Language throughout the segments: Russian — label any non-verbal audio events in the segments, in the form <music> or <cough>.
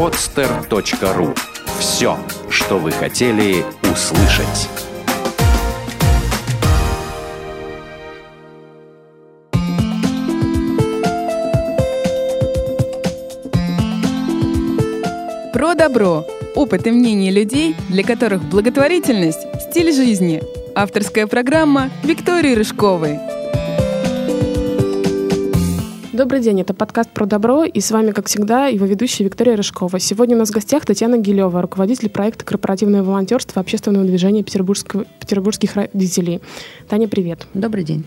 podster.ru Все, что вы хотели услышать. Про добро. Опыт и мнение людей, для которых благотворительность – стиль жизни. Авторская программа Виктории Рыжковой. Добрый день, это подкаст «Про добро», и с вами, как всегда, его ведущая Виктория Рыжкова. Сегодня у нас в гостях Татьяна Гилева, руководитель проекта «Корпоративное волонтерство общественного движения петербургских родителей». Таня, привет. Добрый день.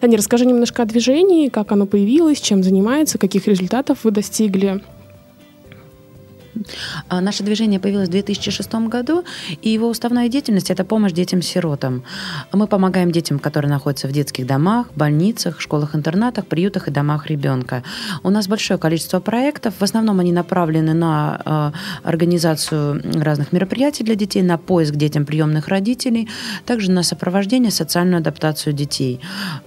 Таня, расскажи немножко о движении, как оно появилось, чем занимается, каких результатов вы достигли. А, наше движение появилось в 2006 году, и его уставная деятельность – это помощь детям-сиротам. Мы помогаем детям, которые находятся в детских домах, больницах, школах-интернатах, приютах и домах ребенка. У нас большое количество проектов. В основном они направлены на э, организацию разных мероприятий для детей, на поиск детям приемных родителей, также на сопровождение, социальную адаптацию детей.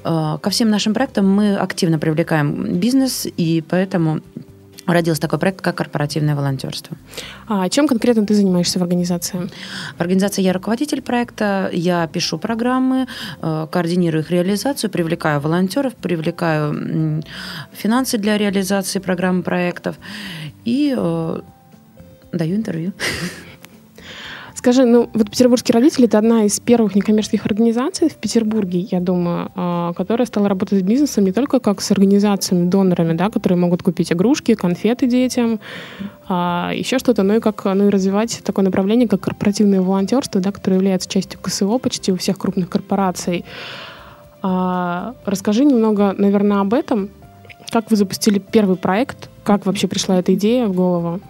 Э, ко всем нашим проектам мы активно привлекаем бизнес, и поэтому родился такой проект, как корпоративное волонтерство. А чем конкретно ты занимаешься в организации? В организации я руководитель проекта, я пишу программы, э, координирую их реализацию, привлекаю волонтеров, привлекаю финансы для реализации программ проектов и э, даю интервью. <laughs> Скажи, ну вот петербургские родители это одна из первых некоммерческих организаций в Петербурге, я думаю, а, которая стала работать с бизнесом не только как с организациями, донорами, да, которые могут купить игрушки, конфеты детям, а еще что-то, но и как ну, и развивать такое направление, как корпоративное волонтерство, да, которое является частью КСО почти у всех крупных корпораций. А, расскажи немного, наверное, об этом. Как вы запустили первый проект? Как вообще пришла эта идея в голову?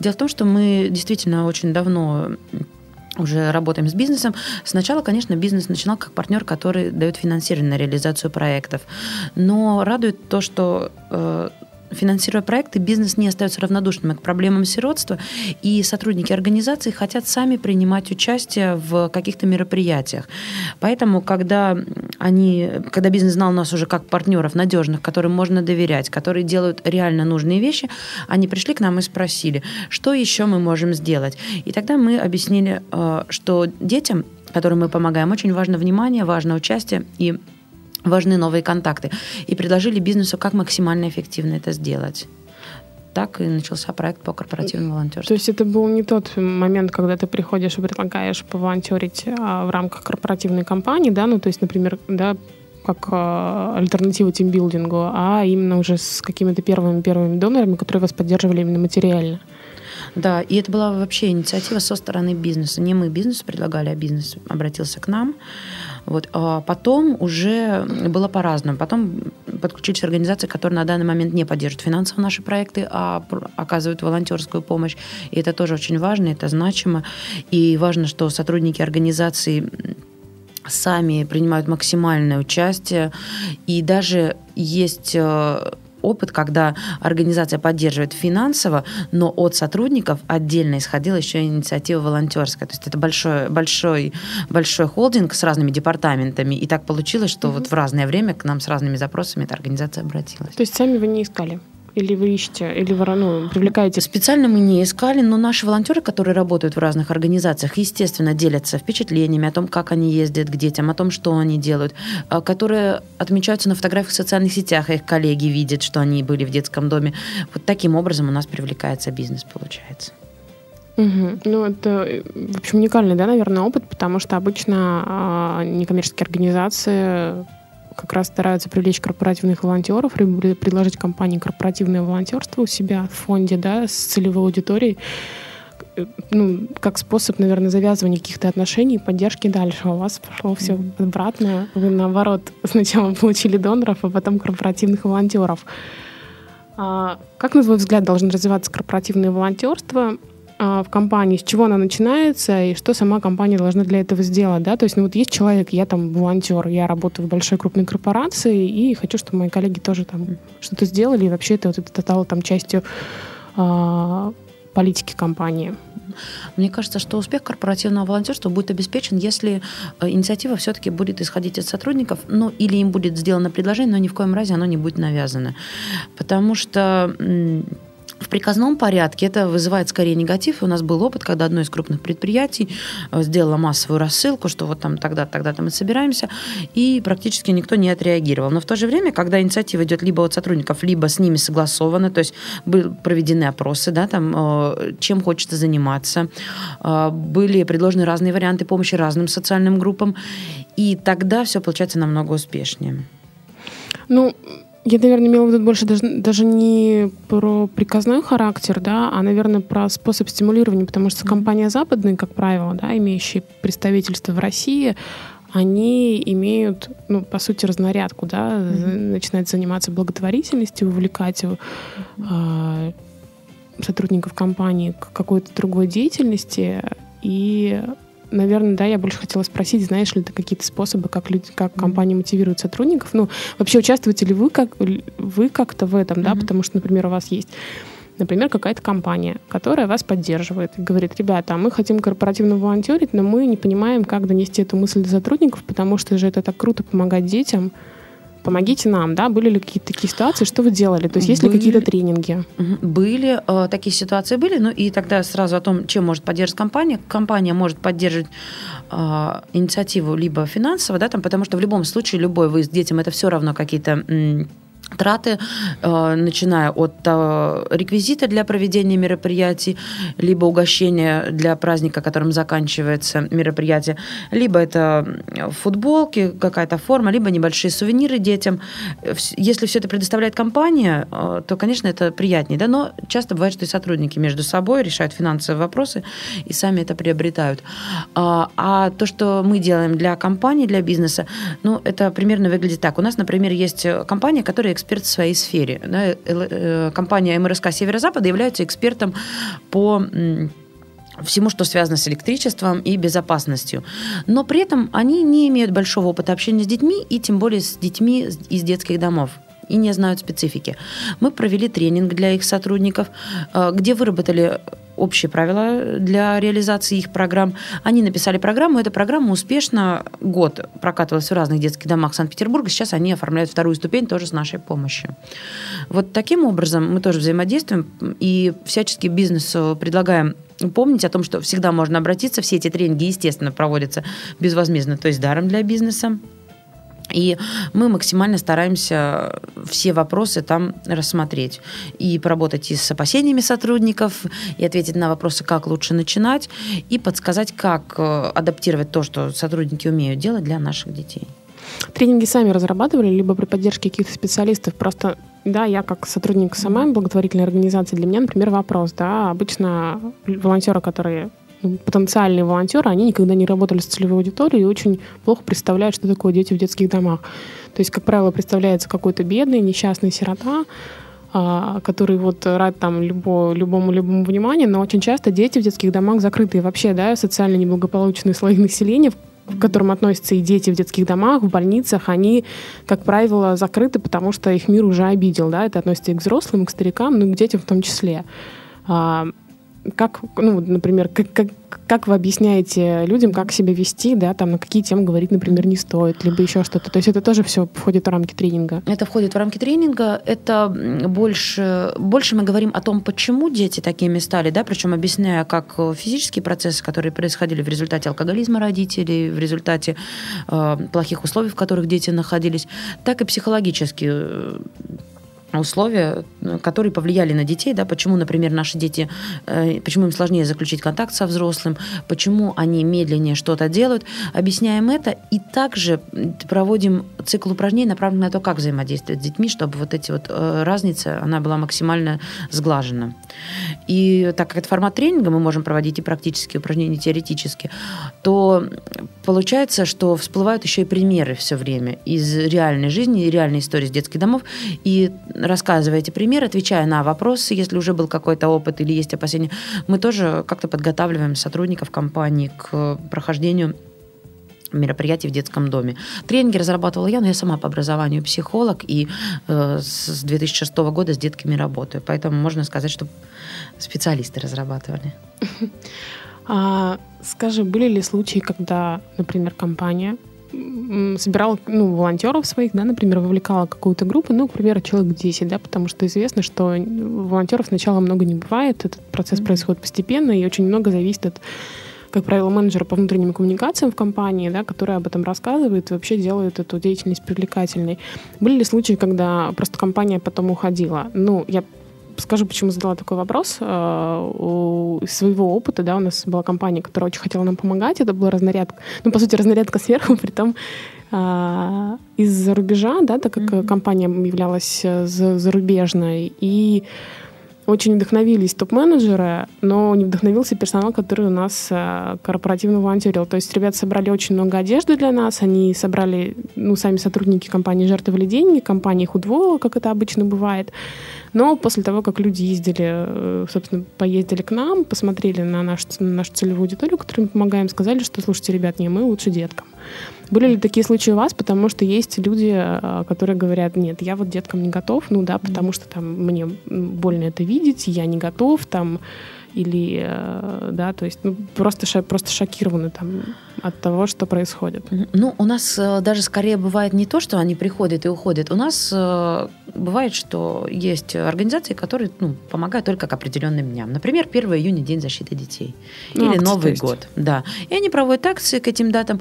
Дело в том, что мы действительно очень давно уже работаем с бизнесом. Сначала, конечно, бизнес начинал как партнер, который дает финансирование на реализацию проектов. Но радует то, что э, финансируя проекты, бизнес не остается равнодушным к проблемам сиротства, и сотрудники организации хотят сами принимать участие в каких-то мероприятиях. Поэтому, когда, они, когда бизнес знал нас уже как партнеров надежных, которым можно доверять, которые делают реально нужные вещи, они пришли к нам и спросили, что еще мы можем сделать. И тогда мы объяснили, э, что детям, которым мы помогаем, очень важно внимание, важно участие и важны новые контакты. И предложили бизнесу, как максимально эффективно это сделать так и начался проект по корпоративному волонтерству. То есть это был не тот момент, когда ты приходишь и предлагаешь поволонтерить а, в рамках корпоративной компании, да, ну то есть, например, да, как а, альтернатива тимбилдингу, а именно уже с какими-то первыми первыми донорами, которые вас поддерживали именно материально. Да, и это была вообще инициатива со стороны бизнеса. Не мы бизнесу предлагали, а бизнес обратился к нам. Вот. А потом уже было по-разному. Потом подключились организации, которые на данный момент не поддерживают финансово наши проекты, а оказывают волонтерскую помощь. И это тоже очень важно, это значимо. И важно, что сотрудники организации сами принимают максимальное участие. И даже есть э, опыт, когда организация поддерживает финансово, но от сотрудников отдельно исходила еще инициатива волонтерская. То есть это большой, большой, большой холдинг с разными департаментами. И так получилось, что угу. вот в разное время к нам с разными запросами эта организация обратилась. То есть сами вы не искали? Или вы ищете, или вы ну, привлекаете? Специально мы не искали, но наши волонтеры, которые работают в разных организациях, естественно, делятся впечатлениями о том, как они ездят к детям, о том, что они делают, а, которые отмечаются на фотографиях в социальных сетях, их коллеги видят, что они были в детском доме. Вот таким образом у нас привлекается бизнес, получается. Угу. Ну, это, в общем, уникальный, да, наверное, опыт, потому что обычно э, некоммерческие организации как раз стараются привлечь корпоративных волонтеров, предложить компании корпоративное волонтерство у себя в фонде, да, с целевой аудиторией, ну, как способ, наверное, завязывания каких-то отношений и поддержки дальше. У вас пошло все обратно. Вы, наоборот, сначала получили доноров, а потом корпоративных волонтеров. А как, на твой взгляд, должно развиваться корпоративное волонтерство? А, в компании, с чего она начинается и что сама компания должна для этого сделать, да, то есть, ну вот есть человек, я там волонтер, я работаю в большой крупной корпорации и хочу, чтобы мои коллеги тоже там что-то сделали, и вообще это вот это стало там частью э, политики компании. Мне кажется, что успех корпоративного волонтерства будет обеспечен, если э, инициатива все-таки будет исходить от сотрудников, ну или им будет сделано предложение, но ни в коем разе оно не будет навязано. Потому что в приказном порядке это вызывает скорее негатив. У нас был опыт, когда одно из крупных предприятий э, сделало массовую рассылку, что вот там тогда, тогда-то мы собираемся, и практически никто не отреагировал. Но в то же время, когда инициатива идет либо от сотрудников, либо с ними согласована, то есть были проведены опросы, да, там, э, чем хочется заниматься, э, были предложены разные варианты помощи разным социальным группам, и тогда все получается намного успешнее. Ну, я, наверное, имела в виду больше даже, даже не про приказной характер, да, а, наверное, про способ стимулирования, потому что компания западные, как правило, да, имеющие представительство в России, они имеют, ну, по сути, разнарядку, да, mm-hmm. начинают заниматься благотворительностью, увлекать э, сотрудников компании к какой-то другой деятельности, и наверное, да, я больше хотела спросить, знаешь ли ты какие-то способы, как люди, как компании мотивируют сотрудников? Ну, вообще участвуете ли вы как вы как-то в этом, mm-hmm. да? Потому что, например, у вас есть Например, какая-то компания, которая вас поддерживает и говорит, ребята, а мы хотим корпоративно волонтерить, но мы не понимаем, как донести эту мысль до сотрудников, потому что же это так круто помогать детям, помогите нам, да, были ли какие-то такие ситуации, что вы делали, то есть есть были, ли какие-то тренинги? Были, э, такие ситуации были, ну и тогда сразу о том, чем может поддерживать компания. Компания может поддерживать э, инициативу либо финансово, да, там, потому что в любом случае любой выезд детям это все равно какие-то траты, э, начиная от э, реквизита для проведения мероприятий, либо угощения для праздника, которым заканчивается мероприятие, либо это футболки, какая-то форма, либо небольшие сувениры детям. Если все это предоставляет компания, э, то, конечно, это приятнее, да, но часто бывает, что и сотрудники между собой решают финансовые вопросы и сами это приобретают. А, а то, что мы делаем для компании, для бизнеса, ну, это примерно выглядит так. У нас, например, есть компания, которая эксперт в своей сфере. Да, э, э, компания МРСК Северо-Запада является экспертом по всему, что связано с электричеством и безопасностью. Но при этом они не имеют большого опыта общения с детьми, и тем более с детьми из детских домов и не знают специфики. Мы провели тренинг для их сотрудников, э, где выработали общие правила для реализации их программ. Они написали программу, эта программа успешно год прокатывалась в разных детских домах Санкт-Петербурга. Сейчас они оформляют вторую ступень тоже с нашей помощью. Вот таким образом мы тоже взаимодействуем и всячески бизнесу предлагаем помнить о том, что всегда можно обратиться. Все эти тренинги, естественно, проводятся безвозмездно, то есть даром для бизнеса. И мы максимально стараемся все вопросы там рассмотреть. И поработать и с опасениями сотрудников, и ответить на вопросы, как лучше начинать, и подсказать, как э, адаптировать то, что сотрудники умеют делать для наших детей. Тренинги сами разрабатывали, либо при поддержке каких-то специалистов? Просто, да, я как сотрудник сама благотворительной организации, для меня, например, вопрос, да, обычно волонтеры, которые потенциальные волонтеры, они никогда не работали с целевой аудиторией и очень плохо представляют, что такое дети в детских домах. То есть, как правило, представляется какой-то бедный, несчастный сирота, а, который вот рад там любо, любому любому вниманию, но очень часто дети в детских домах закрыты. И вообще, да, социально неблагополучные слои населения, к которым относятся и дети в детских домах, в больницах, они, как правило, закрыты, потому что их мир уже обидел, да, это относится и к взрослым, и к старикам, ну и к детям в том числе. Как, ну, например, как, как, как вы объясняете людям, как себя вести, да, там, на какие темы говорить, например, не стоит, либо еще что-то. То есть это тоже все входит в рамки тренинга. Это входит в рамки тренинга. Это больше, больше мы говорим о том, почему дети такими стали, да, причем объясняя как физические процессы, которые происходили в результате алкоголизма родителей, в результате э, плохих условий, в которых дети находились, так и психологические условия, которые повлияли на детей, да, почему, например, наши дети, э, почему им сложнее заключить контакт со взрослым, почему они медленнее что-то делают. Объясняем это и также проводим цикл упражнений, направленный на то, как взаимодействовать с детьми, чтобы вот эти вот э, разницы, она была максимально сглажена. И так как это формат тренинга, мы можем проводить и практические упражнения, и теоретические, то получается, что всплывают еще и примеры все время из реальной жизни, реальной истории из детских домов, и рассказывая эти примеры, отвечая на вопросы, если уже был какой-то опыт или есть опасения, мы тоже как-то подготавливаем сотрудников компании к прохождению мероприятий в детском доме. Тренинги разрабатывала я, но я сама по образованию психолог и э, с 2006 года с детками работаю. Поэтому можно сказать, что специалисты разрабатывали. <laughs> А, скажи, были ли случаи, когда, например, компания собирала ну, волонтеров своих, да, например, вовлекала какую-то группу, ну, к примеру, человек 10, да, потому что известно, что волонтеров сначала много не бывает, этот процесс mm-hmm. происходит постепенно, и очень много зависит от как правило, менеджера по внутренним коммуникациям в компании, да, который об этом рассказывает вообще делает эту деятельность привлекательной. Были ли случаи, когда просто компания потом уходила? Ну, я скажу, почему задала такой вопрос. Э, у своего опыта, да, у нас была компания, которая очень хотела нам помогать. Это была разнарядка, ну, по сути, разнарядка сверху, <laughs> при том а, из-за рубежа, да, так как mm-hmm. компания являлась э, зарубежной. И очень вдохновились топ-менеджеры, но не вдохновился персонал, который у нас э, корпоративно волонтерил. То есть ребята собрали очень много одежды для нас, они собрали, ну, сами сотрудники компании жертвовали деньги, компания их удвоила, как это обычно бывает. Но после того, как люди ездили, э, собственно, поездили к нам, посмотрели на нашу, на нашу целевую аудиторию, которой мы помогаем, сказали, что, слушайте, ребят, не мы, лучше деткам. Были ли такие случаи у вас? Потому что есть люди, э, которые говорят, нет, я вот деткам не готов, ну да, потому что там мне больно это видеть, я не готов, там или, э, да, то есть ну, просто, просто шокированы там от того, что происходит. Ну, у нас э, даже скорее бывает не то, что они приходят и уходят. У нас э, бывает, что есть организации, которые ну, помогают только к определенным дням. Например, 1 июня День защиты детей. Ну, или Новый год. Да. И они проводят акции к этим датам.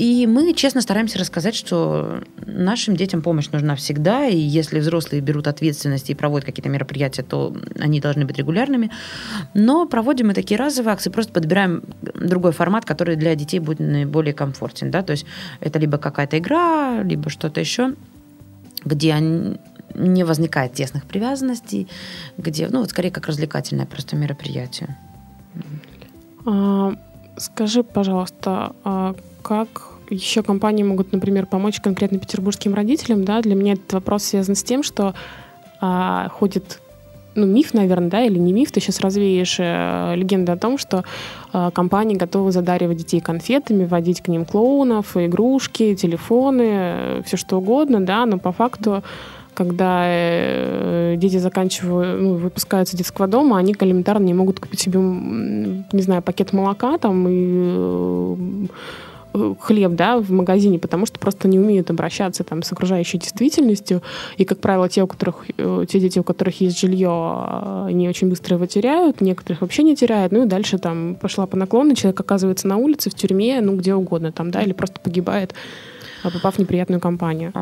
И мы честно стараемся рассказать, что нашим детям помощь нужна всегда, и если взрослые берут ответственность и проводят какие-то мероприятия, то они должны быть регулярными. Но проводим мы такие разовые акции, просто подбираем другой формат, который для детей будет наиболее комфортен. Да? То есть это либо какая-то игра, либо что-то еще, где не возникает тесных привязанностей, где, ну, вот скорее как развлекательное просто мероприятие. Скажи, пожалуйста, а как еще компании могут, например, помочь конкретно петербургским родителям, да, для меня этот вопрос связан с тем, что а, ходит ну, миф, наверное, да, или не миф, ты сейчас развеешь э, легенду о том, что э, компании готовы задаривать детей конфетами, вводить к ним клоунов, игрушки, телефоны, э, все что угодно, да, но по факту когда э, дети заканчивают, ну, выпускаются из детского дома, они элементарно не могут купить себе, не знаю, пакет молока там и Э, хлеб да, в магазине, потому что просто не умеют обращаться там, с окружающей действительностью. И, как правило, те, у которых, э, те дети, у которых есть жилье, они очень быстро его теряют, некоторых вообще не теряют. Ну и дальше там пошла по наклону, человек оказывается на улице, в тюрьме, ну где угодно там, да, или просто погибает, попав в неприятную компанию.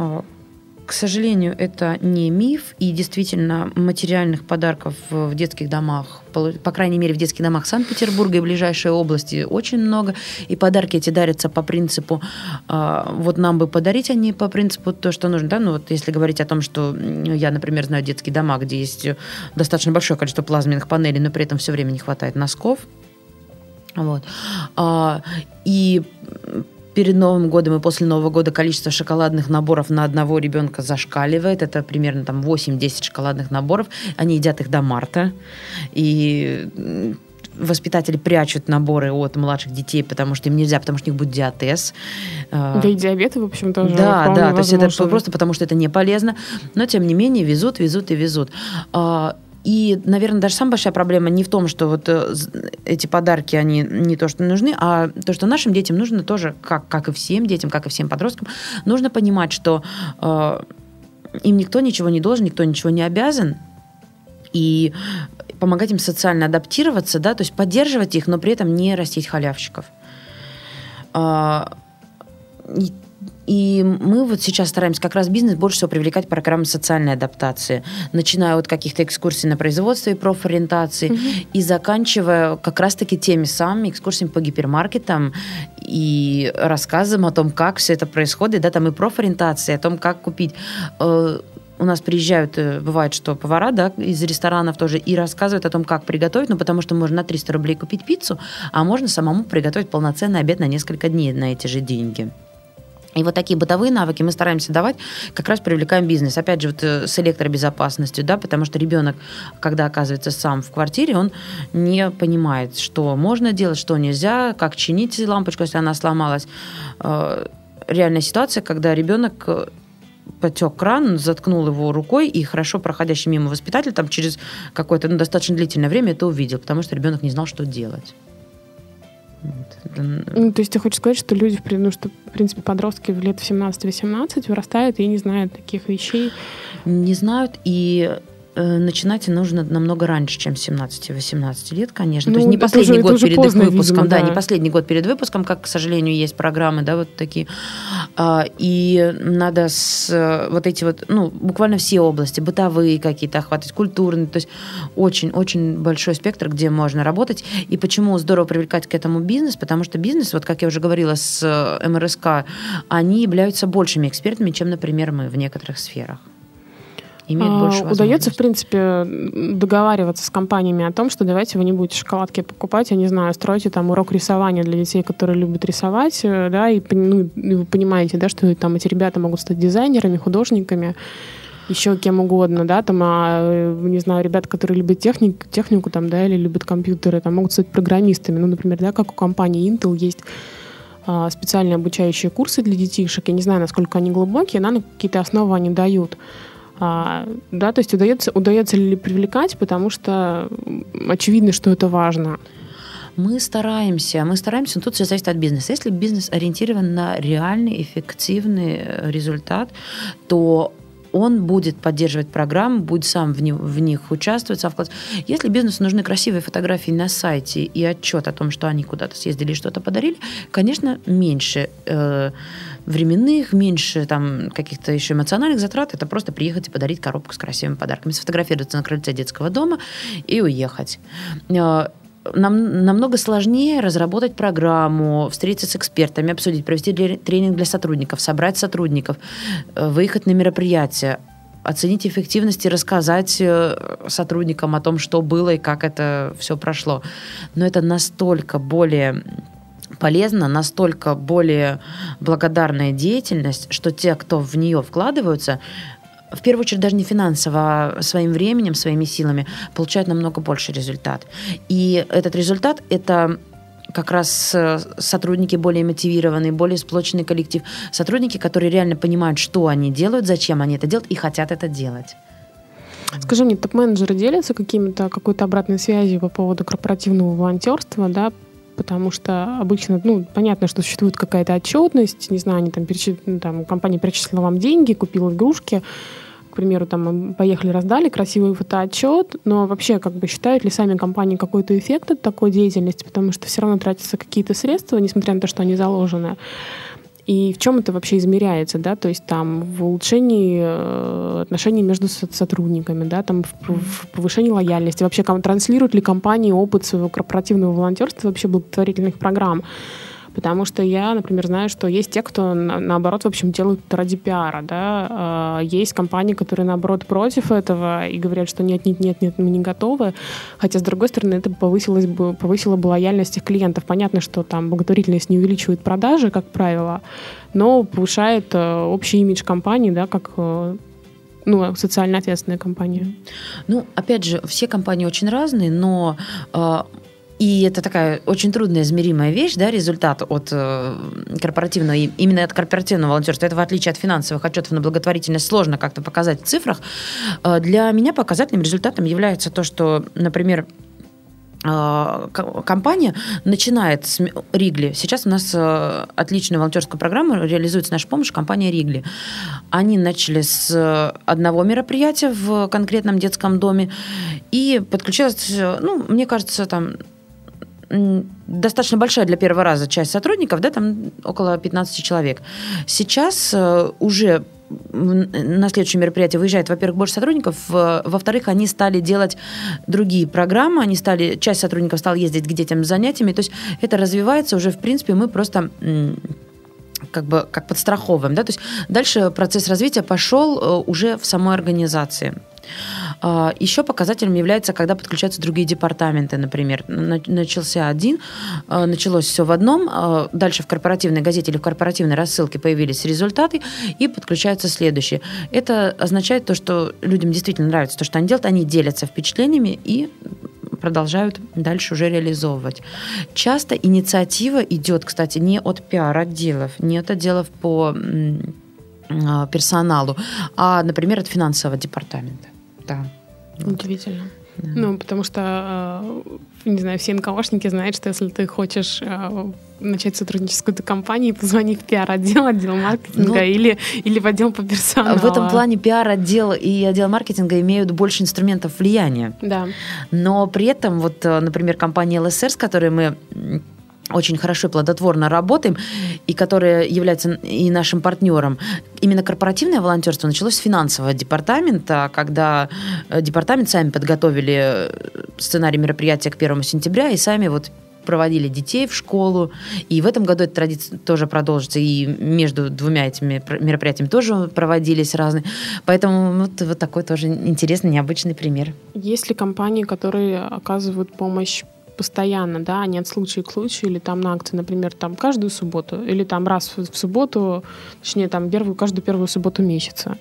А, к сожалению, это не миф, и действительно материальных подарков в детских домах, по крайней мере, в детских домах Санкт-Петербурга и ближайшей области очень много, и подарки эти дарятся по принципу, а, вот нам бы подарить, а не по принципу то, что нужно, да, ну вот если говорить о том, что я, например, знаю детские дома, где есть достаточно большое количество плазменных панелей, но при этом все время не хватает носков, вот. А, и перед Новым годом и после Нового года количество шоколадных наборов на одного ребенка зашкаливает. Это примерно там 8-10 шоколадных наборов. Они едят их до марта. И воспитатели прячут наборы от младших детей, потому что им нельзя, потому что у них будет диатез. Да и диабеты, в общем, тоже. Да, да, то есть это просто потому, что это не полезно. Но, тем не менее, везут, везут и везут. И, наверное, даже самая большая проблема не в том, что вот э, эти подарки, они не то, что нужны, а то, что нашим детям нужно тоже, как, как и всем детям, как и всем подросткам, нужно понимать, что э, им никто ничего не должен, никто ничего не обязан, и помогать им социально адаптироваться, да, то есть поддерживать их, но при этом не растить халявщиков. Э, и мы вот сейчас стараемся как раз бизнес больше всего привлекать программы социальной адаптации, начиная от каких-то экскурсий на производство и профориентации, mm-hmm. и заканчивая как раз-таки теми самыми экскурсиями по гипермаркетам и рассказом о том, как все это происходит, да, там и профориентация, о том, как купить э, у нас приезжают, э, бывает, что повара да, из ресторанов тоже и рассказывают о том, как приготовить, ну, потому что можно на 300 рублей купить пиццу, а можно самому приготовить полноценный обед на несколько дней на эти же деньги. И вот такие бытовые навыки мы стараемся давать, как раз привлекаем бизнес. Опять же, вот э, с электробезопасностью, да, потому что ребенок, когда оказывается сам в квартире, он не понимает, что можно делать, что нельзя, как чинить лампочку, если она сломалась. Э, реальная ситуация, когда ребенок э, потек кран, заткнул его рукой, и хорошо проходящий мимо воспитатель там через какое-то ну, достаточно длительное время это увидел, потому что ребенок не знал, что делать. Ну, то есть ты хочешь сказать, что люди, ну, что, в принципе, подростки в лет в 17-18 вырастают и не знают таких вещей? Не знают, и начинать нужно намного раньше, чем 17-18 лет, конечно. Ну, То есть не последний уже, год перед поздно, их выпуском, видимо, да. да, не последний год перед выпуском, как, к сожалению, есть программы, да, вот такие. А, и надо с вот эти вот, ну, буквально все области, бытовые какие-то охватывать, культурные, то есть очень-очень большой спектр, где можно работать. И почему здорово привлекать к этому бизнес, потому что бизнес, вот как я уже говорила с э, МРСК, они являются большими экспертами, чем, например, мы в некоторых сферах имеет а, больше Удается, в принципе, договариваться с компаниями о том, что давайте вы не будете шоколадки покупать, я не знаю, стройте там урок рисования для детей, которые любят рисовать, э, да, и ну, вы понимаете, да, что там эти ребята могут стать дизайнерами, художниками, еще кем угодно, да, там, а, э, не знаю, ребята, которые любят техник, технику, там, да, или любят компьютеры, там, могут стать программистами. Ну, например, да, как у компании Intel есть а, специальные обучающие курсы для детишек. Я не знаю, насколько они глубокие, но какие-то основы они дают. А, да, то есть удается, удается ли привлекать, потому что очевидно, что это важно. Мы стараемся, мы стараемся, но тут все зависит от бизнеса. Если бизнес ориентирован на реальный, эффективный результат, то он будет поддерживать программу, будет сам в, не, в них участвовать, сам вклад. Если бизнесу нужны красивые фотографии на сайте и отчет о том, что они куда-то съездили и что-то подарили, конечно, меньше э, временных, меньше там каких-то еще эмоциональных затрат. Это просто приехать и подарить коробку с красивыми подарками, сфотографироваться на крыльце детского дома и уехать. Э, нам намного сложнее разработать программу, встретиться с экспертами, обсудить, провести тренинг для сотрудников, собрать сотрудников, э, выехать на мероприятие, оценить эффективность и рассказать э, сотрудникам о том, что было и как это все прошло. Но это настолько более полезно, настолько более благодарная деятельность, что те, кто в нее вкладываются, в первую очередь даже не финансово, а своим временем, своими силами получают намного больше результат. И этот результат – это как раз э, сотрудники более мотивированные, более сплоченный коллектив, сотрудники, которые реально понимают, что они делают, зачем они это делают и хотят это делать. Скажи мне, топ-менеджеры делятся какими-то какой-то обратной связью по поводу корпоративного волонтерства, да, потому что обычно, ну, понятно, что существует какая-то отчетность, не знаю, они там, перечис... Ну, там компания перечислила вам деньги, купила игрушки, к примеру, там поехали, раздали красивый фотоотчет, но вообще как бы считают ли сами компании какой-то эффект от такой деятельности, потому что все равно тратятся какие-то средства, несмотря на то, что они заложены. И в чем это вообще измеряется, да, то есть там в улучшении э, отношений между сотрудниками, да, там в, повышении лояльности, вообще транслируют ли компании опыт своего корпоративного волонтерства, вообще благотворительных программ. Потому что я, например, знаю, что есть те, кто, на, наоборот, в общем, делают это ради пиара, да. А, есть компании, которые, наоборот, против этого и говорят, что нет, нет, нет, нет, мы не готовы. Хотя, с другой стороны, это повысилось бы, повысило бы лояльность их клиентов. Понятно, что там благотворительность не увеличивает продажи, как правило, но повышает э, общий имидж компании, да, как э, ну, социально ответственная компания? Ну, опять же, все компании очень разные, но э, и это такая очень трудная измеримая вещь, да, результат от э, корпоративного, именно от корпоративного волонтерства. Это в отличие от финансовых отчетов на благотворительность сложно как-то показать в цифрах. Э, для меня показательным результатом является то, что, например, э, компания начинает с Ригли. Сейчас у нас отличную волонтерскую программу реализуется наша помощь компания Ригли. Они начали с одного мероприятия в конкретном детском доме и подключилась, ну, мне кажется, там достаточно большая для первого раза часть сотрудников, да, там около 15 человек. Сейчас э, уже на следующее мероприятие выезжает, во-первых, больше сотрудников, во-вторых, они стали делать другие программы, они стали, часть сотрудников стала ездить к детям с занятиями, то есть это развивается уже, в принципе, мы просто как бы как подстраховываем, да, то есть дальше процесс развития пошел э, уже в самой организации. А, Еще показателем является, когда подключаются другие департаменты, например. Начался один, а, началось все в одном, а, дальше в корпоративной газете или в корпоративной рассылке появились результаты, и подключаются следующие. Это означает то, что людям действительно нравится то, что они делают, они делятся впечатлениями и продолжают дальше уже реализовывать. Часто инициатива идет, кстати, не от пиар-отделов, не от отделов по персоналу, а, например, от финансового департамента. Да. Удивительно. Да. Ну, потому что, э, не знаю, все НКОшники знают, что если ты хочешь э, начать сотрудничать с какой-то компанией, позвони в пиар-отдел, отдел маркетинга ну, или, или в отдел по персоналу. В этом плане пиар-отдел и отдел маркетинга имеют больше инструментов влияния. Да. Но при этом, вот, э, например, компания ЛСР, с которой мы очень хорошо и плодотворно работаем, и которая является и нашим партнером. Именно корпоративное волонтерство началось с финансового департамента, когда э, департамент сами подготовили э, сценарий мероприятия к 1 сентября и сами вот проводили детей в школу. И в этом году эта традиция тоже продолжится. И между двумя этими мероприятиями тоже проводились разные. Поэтому вот, вот такой тоже интересный, необычный пример. Есть ли компании, которые оказывают помощь постоянно, да, а не от случая к случаю, или там на акции, например, там каждую субботу, или там раз в субботу, точнее, там первую, каждую первую субботу месяца.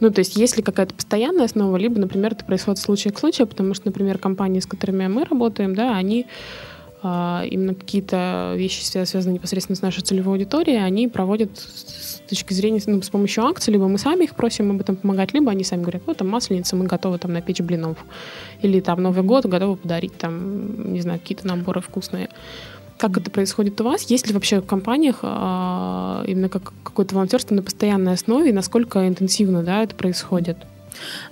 Ну, то есть, если какая-то постоянная основа, либо, например, это происходит случай к случаю, потому что, например, компании, с которыми мы работаем, да, они именно какие-то вещи, связанные непосредственно с нашей целевой аудиторией, они проводят с точки зрения, ну, с помощью акций, либо мы сами их просим об этом помогать, либо они сами говорят, вот там масленица, мы готовы там напечь блинов. Или там Новый год готовы подарить там, не знаю, какие-то наборы вкусные. Как это происходит у вас? Есть ли вообще в компаниях а, именно как, какое-то волонтерство на постоянной основе, и насколько интенсивно да, это происходит?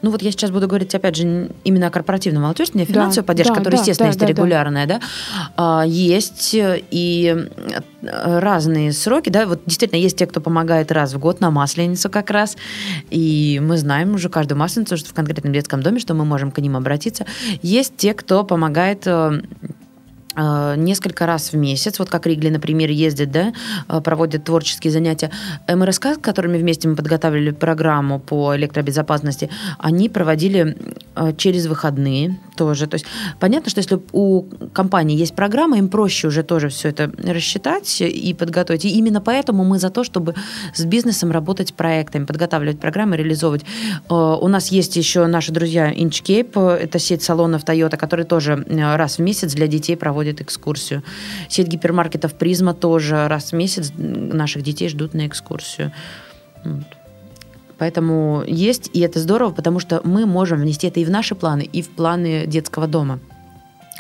Ну вот я сейчас буду говорить, опять же, именно о корпоративном волонтерстве, не о финансовой да, поддержке, да, которая, да, естественно, да, есть да, регулярная, да. да. Есть и разные сроки, да, вот действительно есть те, кто помогает раз в год на Масленицу как раз, и мы знаем уже каждую Масленицу, что в конкретном детском доме, что мы можем к ним обратиться. Есть те, кто помогает э, Э, несколько раз в месяц, вот как Ригли, например, ездит, да, э, проводит творческие занятия. МРСК, с которыми вместе мы подготавливали программу по электробезопасности, они проводили э, через выходные тоже. То есть понятно, что если у компании есть программа, им проще уже тоже все это рассчитать и подготовить. И именно поэтому мы за то, чтобы с бизнесом работать проектами, подготавливать программы, реализовывать. У нас есть еще наши друзья Inchcape, это сеть салонов Toyota, которые тоже раз в месяц для детей проводят проводит экскурсию. Сеть гипермаркетов «Призма» тоже раз в месяц наших детей ждут на экскурсию. Вот. Поэтому есть, и это здорово, потому что мы можем внести это и в наши планы, и в планы детского дома.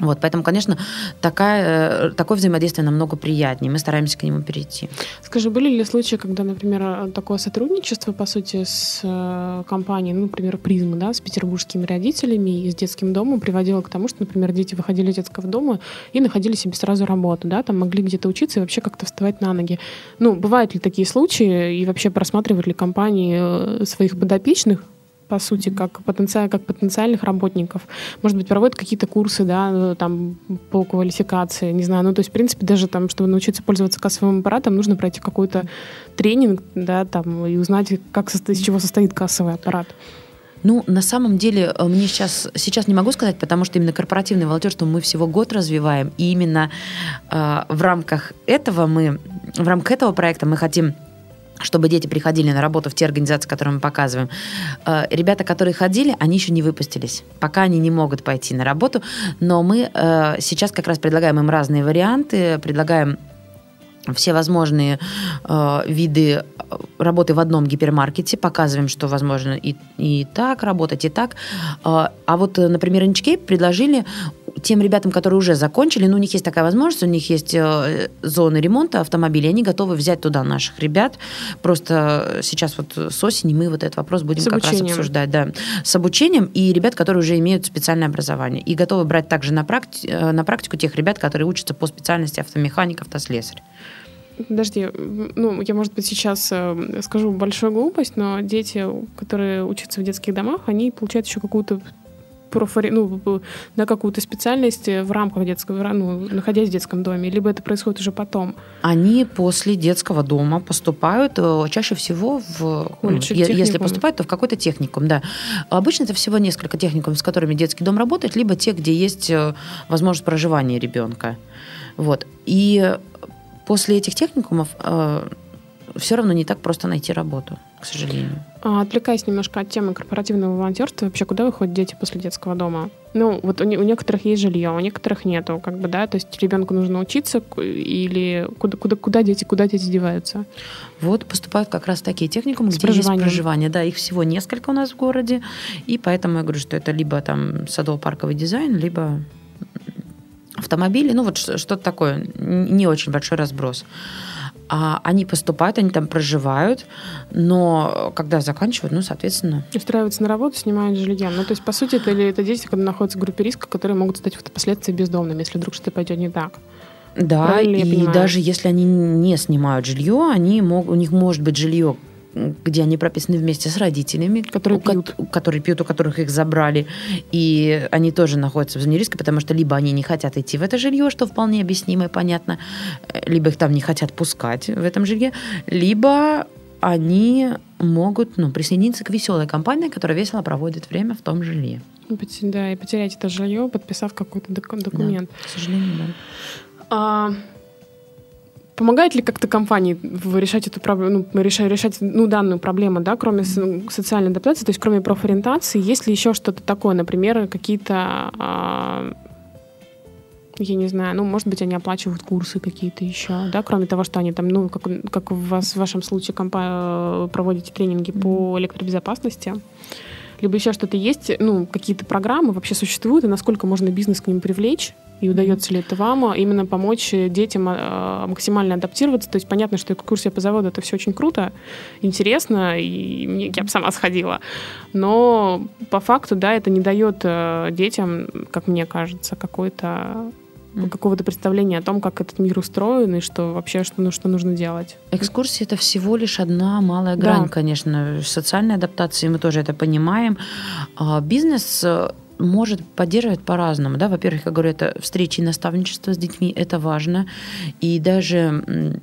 Вот, поэтому, конечно, такая, э, такое взаимодействие намного приятнее. Мы стараемся к нему перейти. Скажи, были ли случаи, когда, например, такое сотрудничество, по сути, с э, компанией, ну, например, Призма, да, с петербургскими родителями и с детским домом приводило к тому, что, например, дети выходили из детского дома и находили себе сразу работу, да, там могли где-то учиться и вообще как-то вставать на ноги. Ну, бывают ли такие случаи и вообще просматривают ли компании э, своих подопечных по сути, как, потенциаль, как потенциальных работников. Может быть, проводят какие-то курсы, да, ну, там, по квалификации, не знаю. Ну, то есть, в принципе, даже там, чтобы научиться пользоваться кассовым аппаратом, нужно пройти какой-то тренинг, да, там, и узнать, как, из чего состоит кассовый аппарат. Ну, на самом деле, э, мне сейчас, сейчас не могу сказать, потому что именно корпоративное волонтерство мы всего год развиваем, и именно э, в рамках этого мы, в рамках этого проекта мы хотим чтобы дети приходили на работу в те организации, которые мы показываем. Э, ребята, которые ходили, они еще не выпустились. Пока они не могут пойти на работу, но мы э, сейчас как раз предлагаем им разные варианты, предлагаем все возможные э, виды работы в одном гипермаркете, показываем, что возможно и, и так работать, и так. Э, а вот, например, Inchcape предложили тем ребятам, которые уже закончили, ну, у них есть такая возможность, у них есть э, зоны ремонта автомобилей, они готовы взять туда наших ребят. Просто сейчас вот с осени мы вот этот вопрос будем как раз обсуждать. Да, с обучением и ребят, которые уже имеют специальное образование. И готовы брать также на, практи- э, на практику тех ребят, которые учатся по специальности автомеханик, автослесарь. Подожди, ну, я, может быть, сейчас э, скажу большую глупость, но дети, которые учатся в детских домах, они получают еще какую-то профори... ну, на какую-то специальность в рамках детского, ну, находясь в детском доме, либо это происходит уже потом? Они после детского дома поступают э, чаще всего в... Колледж, ну, если поступают, то в какой-то техникум, да. Обычно это всего несколько техникумов, с которыми детский дом работает, либо те, где есть э, возможность проживания ребенка. Вот. И после этих техникумов э, все равно не так просто найти работу, к сожалению. А, отвлекаясь немножко от темы корпоративного волонтерства, вообще куда выходят дети после детского дома? Ну, вот у, у некоторых есть жилье, у некоторых нету, как бы, да, то есть ребенку нужно учиться или куда, куда, куда дети, куда дети деваются? Вот поступают как раз такие техникумы, где есть проживание. Да, их всего несколько у нас в городе, и поэтому я говорю, что это либо там садово-парковый дизайн, либо автомобили, ну вот что-то такое, не очень большой разброс а они поступают, они там проживают, но когда заканчивают, ну, соответственно... Устраиваются на работу, снимают жилье. Ну, то есть, по сути, это, это дети, когда находятся в группе риска, которые могут стать впоследствии бездомными, если вдруг что-то пойдет не так. Да, Правильно и даже если они не снимают жилье, они могут, у них может быть жилье где они прописаны вместе с родителями, которые пьют. Ко- которые пьют, у которых их забрали, и они тоже находятся в зоне риска, потому что либо они не хотят идти в это жилье, что вполне объяснимо и понятно, э, либо их там не хотят пускать в этом жилье, либо они могут ну, присоединиться к веселой компании, которая весело проводит время в том жилье. Да, и потерять это жилье, подписав какой-то документ. Да, к сожалению, да. А, Помогает ли как-то компании решать эту проблему, ну, решать, решать ну, данную проблему, да, кроме социальной адаптации, то есть кроме профориентации, есть ли еще что-то такое, например, какие-то а, я не знаю, ну, может быть, они оплачивают курсы какие-то еще, да, кроме того, что они там, ну, как, как в, вас, в вашем случае компа- проводите тренинги mm-hmm. по электробезопасности, либо еще что-то есть, ну, какие-то программы вообще существуют, и насколько можно бизнес к ним привлечь, и удается ли это вам а, именно помочь детям а, максимально адаптироваться? То есть понятно, что экскурсия по заводу это все очень круто, интересно, и мне, я бы сама сходила. Но по факту, да, это не дает э, детям, как мне кажется, какой-то какого-то представления о том, как этот мир устроен и что вообще что, ну, что нужно делать. Экскурсия это всего лишь одна малая грань, да. конечно, социальной адаптации, мы тоже это понимаем. А бизнес э, может поддерживать по-разному. Да? Во-первых, я говорю, это встречи и наставничество с детьми, это важно. И даже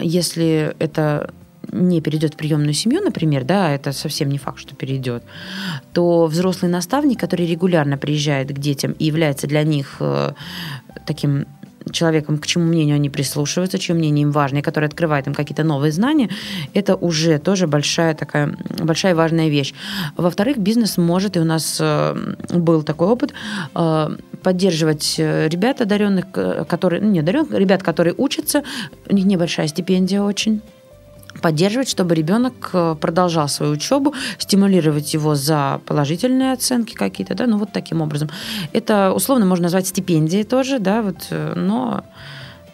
если это не перейдет в приемную семью, например, да, это совсем не факт, что перейдет, то взрослый наставник, который регулярно приезжает к детям и является для них э, таким человеком, к чему мнению они прислушиваются, чье мнение им важно, и который открывает им какие-то новые знания, это уже тоже большая такая, большая важная вещь. Во-вторых, бизнес может, и у нас э, был такой опыт, э, поддерживать э, ребят одаренных, которые, ну, не одаренных, ребят, которые учатся, у них небольшая стипендия очень, поддерживать, чтобы ребенок э, продолжал свою учебу, стимулировать его за положительные оценки какие-то, да, ну вот таким образом. Это условно можно назвать стипендией тоже, да, вот, э, но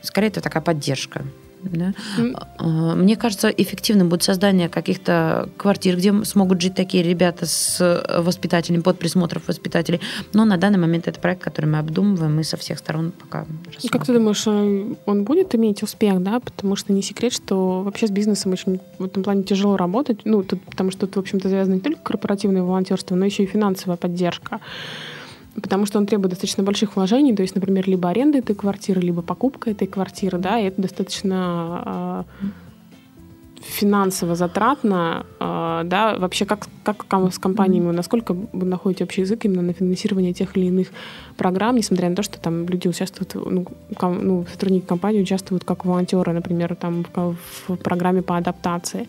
скорее это такая поддержка. Да? Mm. Мне кажется, эффективным будет создание каких-то квартир, где смогут жить такие ребята с воспитателями, под присмотром воспитателей. Но на данный момент это проект, который мы обдумываем, мы со всех сторон пока рассматриваем. Как ты думаешь, э, он будет иметь успех, да? Потому что не секрет, что вообще с бизнесом очень в этом плане тяжело работать, ну, тут, потому что тут, в общем-то, завязано не только корпоративное волонтерство, но еще и финансовая поддержка потому что он требует достаточно больших вложений, то есть, например, либо аренда этой квартиры, либо покупка этой квартиры, да, и это достаточно э, финансово затратно, э, да, вообще как, как с компаниями, насколько вы находите общий язык именно на финансирование тех или иных программ, несмотря на то, что там люди участвуют, ну, ком, ну сотрудники компании участвуют как волонтеры, например, там в, в программе по адаптации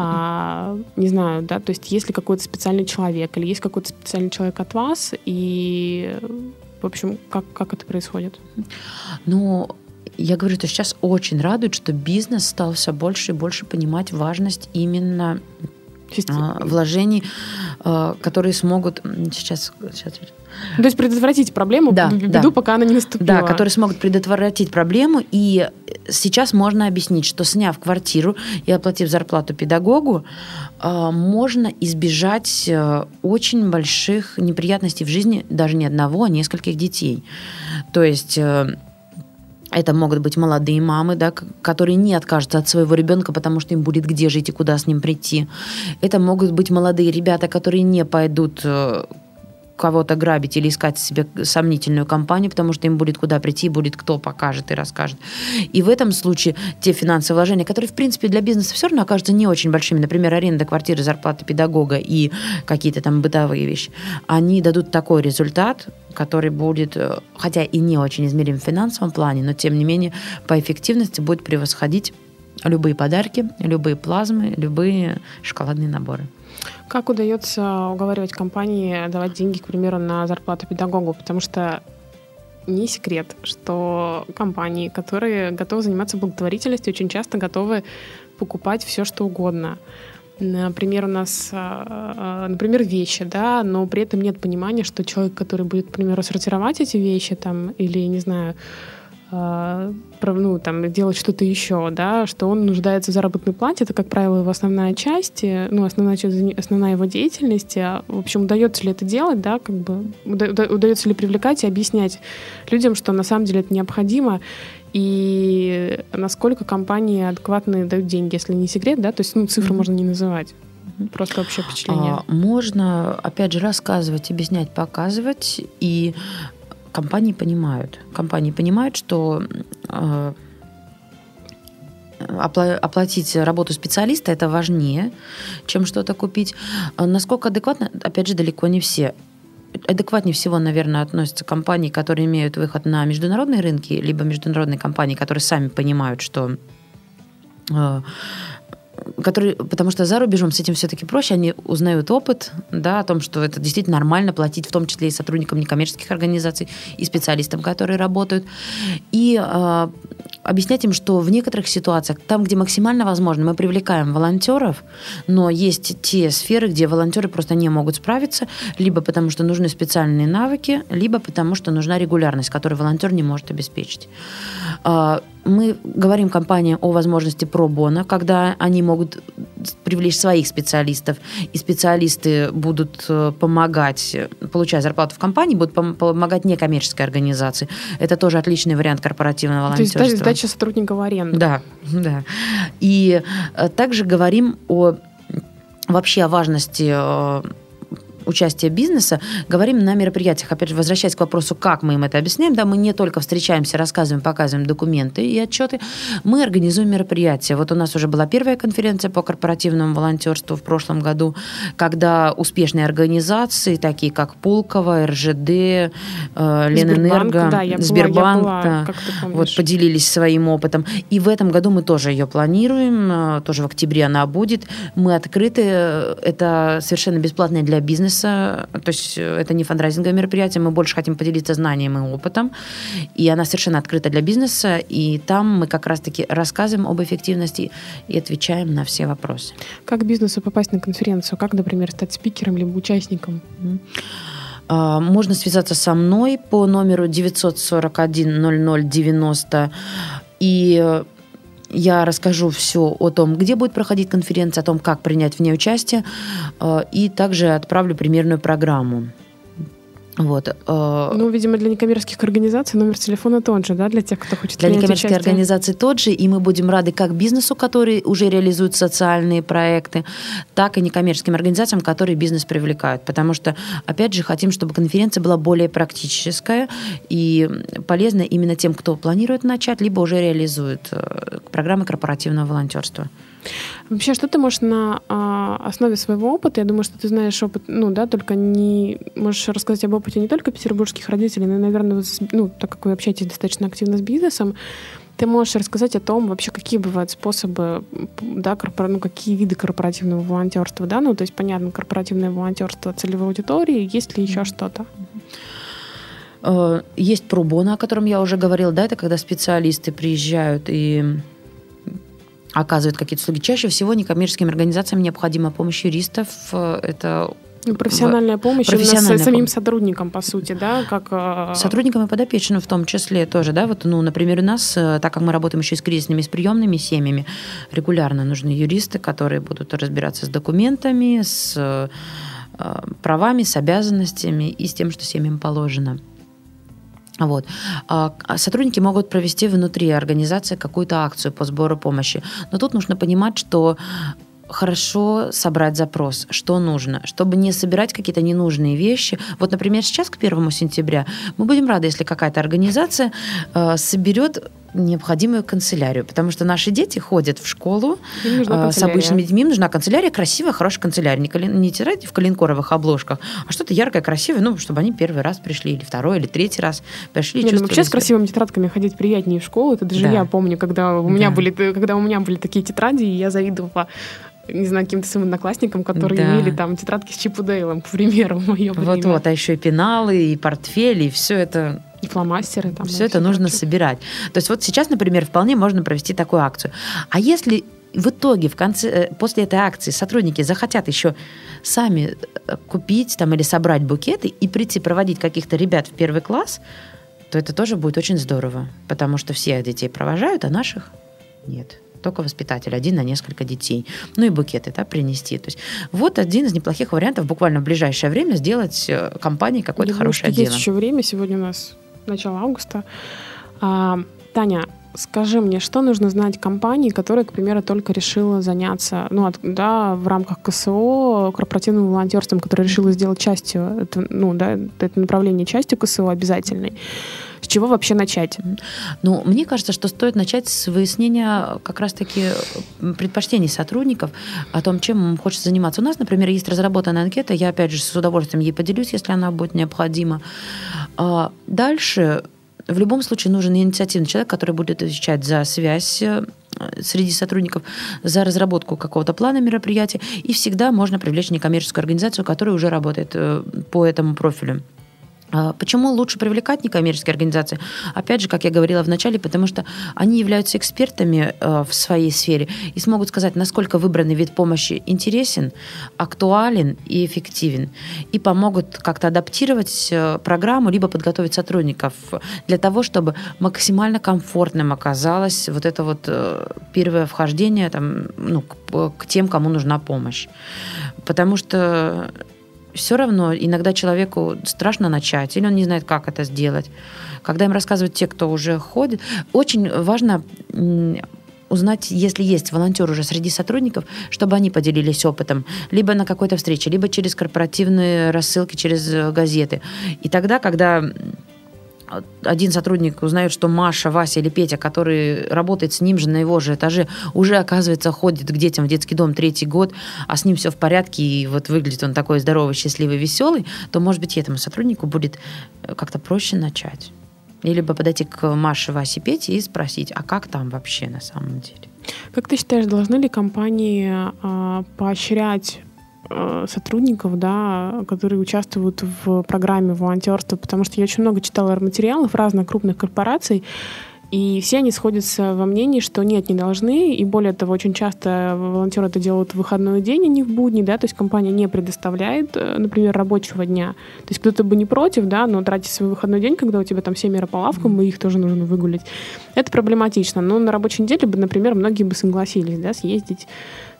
а, не знаю, да, то есть есть ли какой-то специальный человек или есть какой-то специальный человек от вас, и, в общем, как, как это происходит? Ну, я говорю, что сейчас очень радует, что бизнес стал все больше и больше понимать важность именно вложений, а, которые смогут сейчас, сейчас то есть предотвратить проблему, да, беду, да. пока она не наступила. Да, которые смогут предотвратить проблему. И сейчас можно объяснить, что сняв квартиру и оплатив зарплату педагогу, а, можно избежать очень больших неприятностей в жизни даже не одного, а нескольких детей. То есть э, это могут быть молодые мамы, да, которые не откажутся от своего ребенка, потому что им будет где жить и куда с ним прийти. Это могут быть молодые ребята, которые не пойдут э, кого-то грабить или искать себе сомнительную компанию, потому что им будет куда прийти, будет кто покажет и расскажет. И в этом случае те финансовые вложения, которые, в принципе, для бизнеса все равно окажутся не очень большими, например, аренда квартиры, зарплата педагога и какие-то там бытовые вещи, они дадут такой результат, который будет, э, хотя и не очень измерим в финансовом плане, но тем не менее по эффективности будет превосходить любые подарки, любые плазмы, любые шоколадные наборы. Как удается уговаривать компании давать деньги, к примеру, на зарплату педагогу? Потому что не секрет, что компании, которые готовы заниматься благотворительностью, очень часто готовы покупать все, что угодно. Например, у нас, а, а, например, вещи, да, но при этом нет понимания, что человек, который будет, к примеру, сортировать эти вещи там, или, не знаю, ну, там, делать что-то еще, да, что он нуждается в заработной плате, это, как правило, его основная часть, ну, основная, основная его деятельность. А, в общем, удается ли это делать, да, как бы, удается ли привлекать и объяснять людям, что на самом деле это необходимо, и насколько компании адекватно дают деньги, если не секрет, да, то есть, ну, цифры mm-hmm. можно не называть. Просто общее впечатление. А, можно, опять же, рассказывать, объяснять, показывать. И компании понимают. Компании понимают, что э, оплатить работу специалиста это важнее, чем что-то купить. А насколько адекватно, опять же, далеко не все. Адекватнее всего, наверное, относятся компании, которые имеют выход на международные рынки, либо международные компании, которые сами понимают, что которые, потому что за рубежом с этим все-таки проще, они узнают опыт, да, о том, что это действительно нормально платить, в том числе и сотрудникам некоммерческих организаций, и специалистам, которые работают, и э, объяснять им, что в некоторых ситуациях, там, где максимально возможно, мы привлекаем волонтеров, но есть те сферы, где волонтеры просто не могут справиться, либо потому что нужны специальные навыки, либо потому что нужна регулярность, которую волонтер не может обеспечить. Мы говорим компаниям о возможности пробона, когда они могут привлечь своих специалистов, и специалисты будут э, помогать, получая зарплату в компании, будут помогать некоммерческой организации. Это тоже отличный вариант корпоративного волонтерства. То есть сдача сотрудника в аренду. Да, <laughs> да. И э, также говорим о вообще о важности э, участия бизнеса, говорим на мероприятиях. Опять же, возвращаясь к вопросу, как мы им это объясняем, да, мы не только встречаемся, рассказываем, показываем документы и отчеты, мы организуем мероприятия. Вот у нас уже была первая конференция по корпоративному волонтерству в прошлом году, когда успешные организации, такие как Пулково, РЖД, э, Ленэнерго, да, Сбербанк, была, да, вот, поделились своим опытом. И в этом году мы тоже ее планируем, э, тоже в октябре она будет. Мы открыты, это совершенно бесплатное для бизнеса бизнеса. То есть э, это не фандрайзинговое мероприятие, мы больше хотим поделиться знанием и опытом. И она совершенно открыта для бизнеса. И там мы как раз-таки рассказываем об эффективности и отвечаем на все вопросы. Как бизнесу попасть на конференцию? Как, например, стать спикером либо участником? А, можно связаться со мной по номеру 941 0090 и я расскажу все о том, где будет проходить конференция, о том, как принять в ней участие, э, и также отправлю примерную программу. Вот. Э, ну, видимо, для некоммерческих организаций номер телефона тот же, да, для тех, кто хочет Для некоммерческих участие. организаций тот же, и мы будем рады как бизнесу, который уже реализует социальные проекты, так и некоммерческим организациям, которые бизнес привлекают. Потому что, опять же, хотим, чтобы конференция была более практическая и полезна именно тем, кто планирует начать, либо уже реализует э, программы корпоративного волонтерства. Вообще, что ты можешь на а, основе своего опыта, я думаю, что ты знаешь опыт, ну да, только не можешь рассказать об опыте не только петербургских родителей, но, наверное, ну, так как вы общаетесь достаточно активно с бизнесом, ты можешь рассказать о том, вообще, какие бывают способы, да, корпора... ну, какие виды корпоративного волонтерства, да, ну, то есть, понятно, корпоративное волонтерство целевой аудитории, есть ли еще что-то? Э, есть пробона, о котором я уже говорила, да, это когда специалисты приезжают и оказывают какие-то услуги. Чаще всего некоммерческим организациям необходима помощь юристов. Это ну, профессиональная помощь профессиональная с самим помощь. сотрудникам, по сути, да, как... А, сотрудникам и подопечным в том числе тоже, да, вот, ну, например, у нас, э, так как мы работаем еще и с кризисными, с приемными семьями, регулярно нужны юристы, которые будут разбираться с документами, с э, правами, с обязанностями и с тем, что семьям положено. Вот. А, а сотрудники могут провести внутри организации какую-то акцию по сбору помощи. Но тут нужно понимать, что хорошо собрать запрос, что нужно, чтобы не собирать какие-то ненужные вещи. Вот, например, сейчас к первому сентября мы будем рады, если какая-то организация э, соберет необходимую канцелярию, потому что наши дети ходят в школу э, с обычными детьми, им нужна канцелярия, красивая, хорошая канцелярия, не, калин, не тетради в калинкоровых обложках, а что-то яркое, красивое, ну, чтобы они первый раз пришли, или второй, или третий раз пришли. Нет, ну, вообще с красивыми тетрадками ходить приятнее в школу, это даже да. я помню, когда у, меня да. были, когда у меня были такие тетради, и я завидовала не знаю, каким-то своим одноклассникам, которые Да. имели там тетрадки с Чип и Дейлом, к примеру, в мое. Вот-вот, а еще и пеналы, и портфели, и все это И фломастеры там. все это нужно прочее. собирать. То есть вот сейчас, например, вполне можно провести такую акцию. А если в итоге, в конце, э, после этой акции сотрудники захотят еще сами э, купить там, или собрать букеты и прийти проводить каких-то ребят в первый класс, то это тоже будет очень здорово, потому что все детей провожают, а наших нет. Только воспитатель, один на несколько детей. Ну и букеты да, принести. То есть вот один из неплохих вариантов буквально в ближайшее время сделать э, компании какое-то Я думаю, что хорошее Есть дело. еще время, сегодня у нас начало августа. А, Таня, скажи мне, что нужно знать компании, которая, к примеру, только решила заняться, ну, от- да, в рамках КСО, корпоративным волонтерством, которая решила сделать частью, это, ну, да, это направление частью КСО обязательной. С чего вообще начать? Ну, мне кажется, что стоит начать с выяснения как раз-таки предпочтений сотрудников о том, чем им хочется заниматься. У нас, например, есть разработанная анкета, я, опять же, с удовольствием ей поделюсь, если она будет необходима. А Дальше в любом случае нужен инициативный человек, который будет отвечать за связь э, среди сотрудников, за разработку какого-то плана мероприятия. И всегда можно привлечь некоммерческую организацию, которая уже работает э, по этому профилю. А Почему лучше привлекать некоммерческие организации? Опять же, как я говорила в начале, потому что они являются экспертами э, в своей сфере и смогут сказать, насколько выбранный вид помощи интересен, актуален и эффективен. И помогут как-то адаптировать э, программу, либо подготовить сотрудников для того, чтобы максимально комфортным оказалось вот это вот э, первое вхождение там, ну, к, к тем, кому нужна помощь. Потому что все равно иногда человеку страшно начать, или он не знает, как это сделать. Когда им рассказывают те, кто уже ходит, очень важно узнать, если есть волонтер уже среди сотрудников, чтобы они поделились опытом, либо на какой-то встрече, либо через корпоративные рассылки, через э, газеты. И тогда, когда один сотрудник узнает, что Маша, Вася или Петя, который работает с ним же на его же этаже, уже, оказывается, ходит к детям в детский дом третий год, а с ним все в порядке, и вот выглядит он такой здоровый, счастливый, веселый, то, может быть, этому сотруднику будет э, как-то проще начать. Или бы подойти к Маше, Васе, Пете и спросить, а как там вообще на самом деле? Как ты считаешь, должны ли компании а, поощрять сотрудников, да, которые участвуют в программе волонтерства? Потому что я очень много читала материалов разных крупных корпораций, и все они сходятся во мнении, что нет, не должны. И более того, очень часто волонтеры это делают в выходной день, а не в будни, да, то есть компания не предоставляет, э, например, рабочего дня. То есть кто-то бы не против, да, но тратить свой выходной день, когда у тебя там семеро по лавкам, и их тоже нужно выгулять, это проблематично. Но на рабочей неделе бы, например, многие бы согласились, да, съездить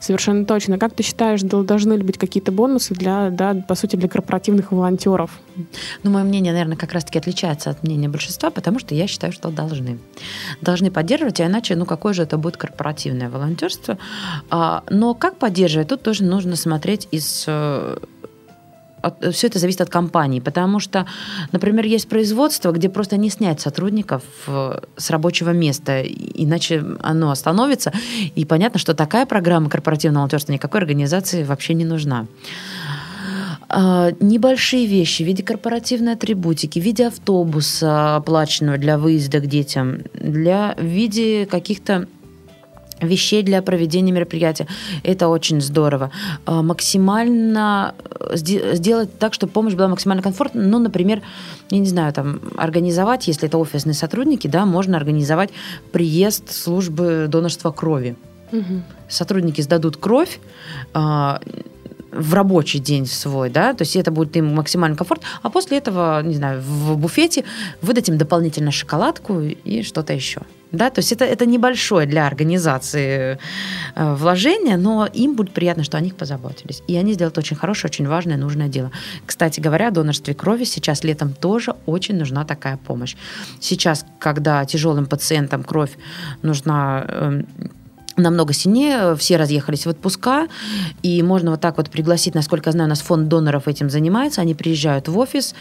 совершенно точно. Как ты считаешь, дол- должны ли быть какие-то бонусы для, да, по сути, для корпоративных волонтеров? Ну, мое мнение, наверное, как раз-таки отличается от мнения большинства, потому что я считаю, что должны. Должны поддерживать, а иначе, ну, какое же это будет корпоративное волонтерство. А, но как поддерживать, тут тоже нужно смотреть из все это зависит от компании, потому что, например, есть производство, где просто не снять сотрудников э, с рабочего места, иначе оно остановится, и понятно, что такая программа корпоративного волонтерства никакой организации вообще не нужна. А, Небольшие вещи в виде корпоративной атрибутики, в виде автобуса, оплаченного для выезда к детям, для, в виде каких-то вещей для проведения мероприятия. Это очень здорово. А, Максимально э, сде- сделать так, чтобы помощь была максимально комфортна. Ну, например, я не знаю, там, организовать, если это офисные сотрудники, да, можно организовать приезд службы донорства крови сотрудники сдадут кровь а, в рабочий день свой, да, то есть это будет им максимально комфорт, а после этого, не знаю, в буфете выдать им дополнительно шоколадку и что-то еще. Да, то есть это, это небольшое для организации э, вложение, но им будет приятно, что о них позаботились. И они сделают очень хорошее, очень важное, нужное дело. Кстати говоря, о донорстве крови сейчас летом тоже очень нужна такая помощь. Сейчас, когда тяжелым пациентам кровь нужна эм, намного сильнее, все разъехались в отпуска, и можно вот так вот пригласить, насколько я знаю, у нас фонд доноров этим занимается, они приезжают в офис,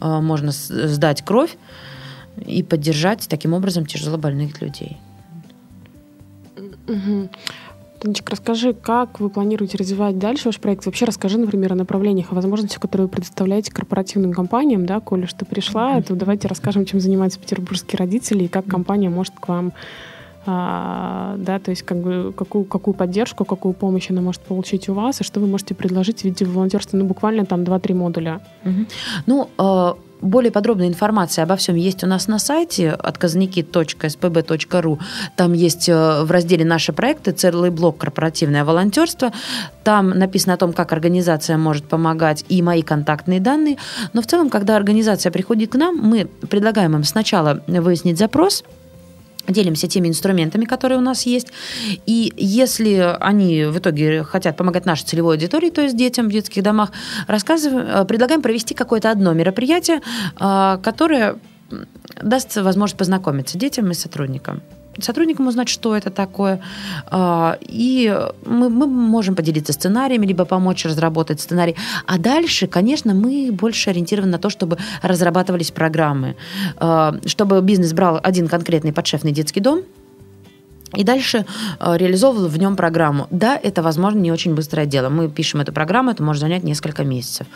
э, можно сдать кровь и поддержать таким образом тяжелобольных людей. Мгм. Танечка, расскажи, как вы планируете развивать дальше ваш проект? Вообще расскажи, например, о направлениях, о возможностях, которые вы предоставляете корпоративным компаниям, да, Коля, что пришла, то давайте расскажем, чем занимаются петербургские родители и как компания может к вам а, да, то есть как бы какую, какую поддержку, какую помощь она может получить у вас, и что вы можете предложить в виде волонтерства, ну, буквально там 2-3 модуля. Угу. Ну, э, более подробная информация обо всем есть у нас на сайте отказники.spb.ru. Там есть э, в разделе «Наши проекты» целый блок «Корпоративное волонтерство». Там написано о том, как организация может помогать и мои контактные данные. Но в целом, когда организация приходит к нам, мы предлагаем им сначала выяснить запрос – делимся теми инструментами, которые у нас есть. И если они в итоге хотят помогать нашей целевой аудитории, то есть детям в детских домах, рассказываем, э, предлагаем провести какое-то одно мероприятие, э, которое даст возможность познакомиться детям и сотрудникам сотрудникам узнать, что это такое. А, и мы, мы можем поделиться сценариями, либо помочь разработать сценарий. А дальше, конечно, мы больше ориентированы на то, чтобы разрабатывались программы, а, чтобы бизнес брал один конкретный подшефный детский дом, и дальше а, реализовывал в нем программу. Да, это, возможно, не очень быстрое дело. Мы пишем эту программу, это может занять несколько месяцев.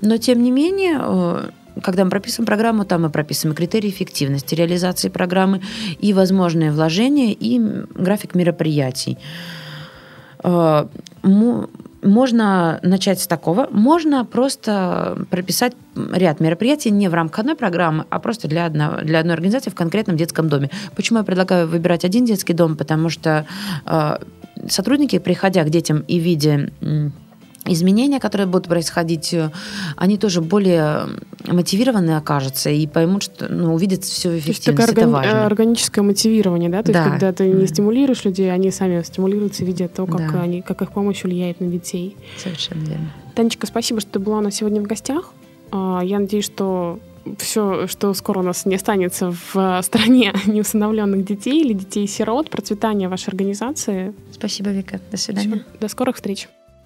Но, тем не менее, когда мы прописываем программу, там мы прописываем критерии эффективности реализации программы и возможные вложения, и график мероприятий. Э, можно начать с такого. Можно просто прописать ряд мероприятий не в рамках одной программы, а просто для, одного, для одной организации в конкретном детском доме. Почему я предлагаю выбирать один детский дом? Потому что э, сотрудники, приходя к детям и видя изменения, которые будут происходить, э, они тоже более мотивированы окажутся и поймут, что ну, увидят всю эффективность. То есть это органи- важно. органическое мотивирование, да? То да. есть когда ты не стимулируешь людей, они сами стимулируются, видя то, как, да. они, как их помощь влияет на детей. Совершенно верно. Танечка, спасибо, что ты была у нас сегодня в гостях. А, я надеюсь, что все, что скоро у нас не останется в стране <laughs> неусыновленных детей или детей-сирот, процветания вашей организации. Спасибо, Вика. До свидания. До скорых встреч.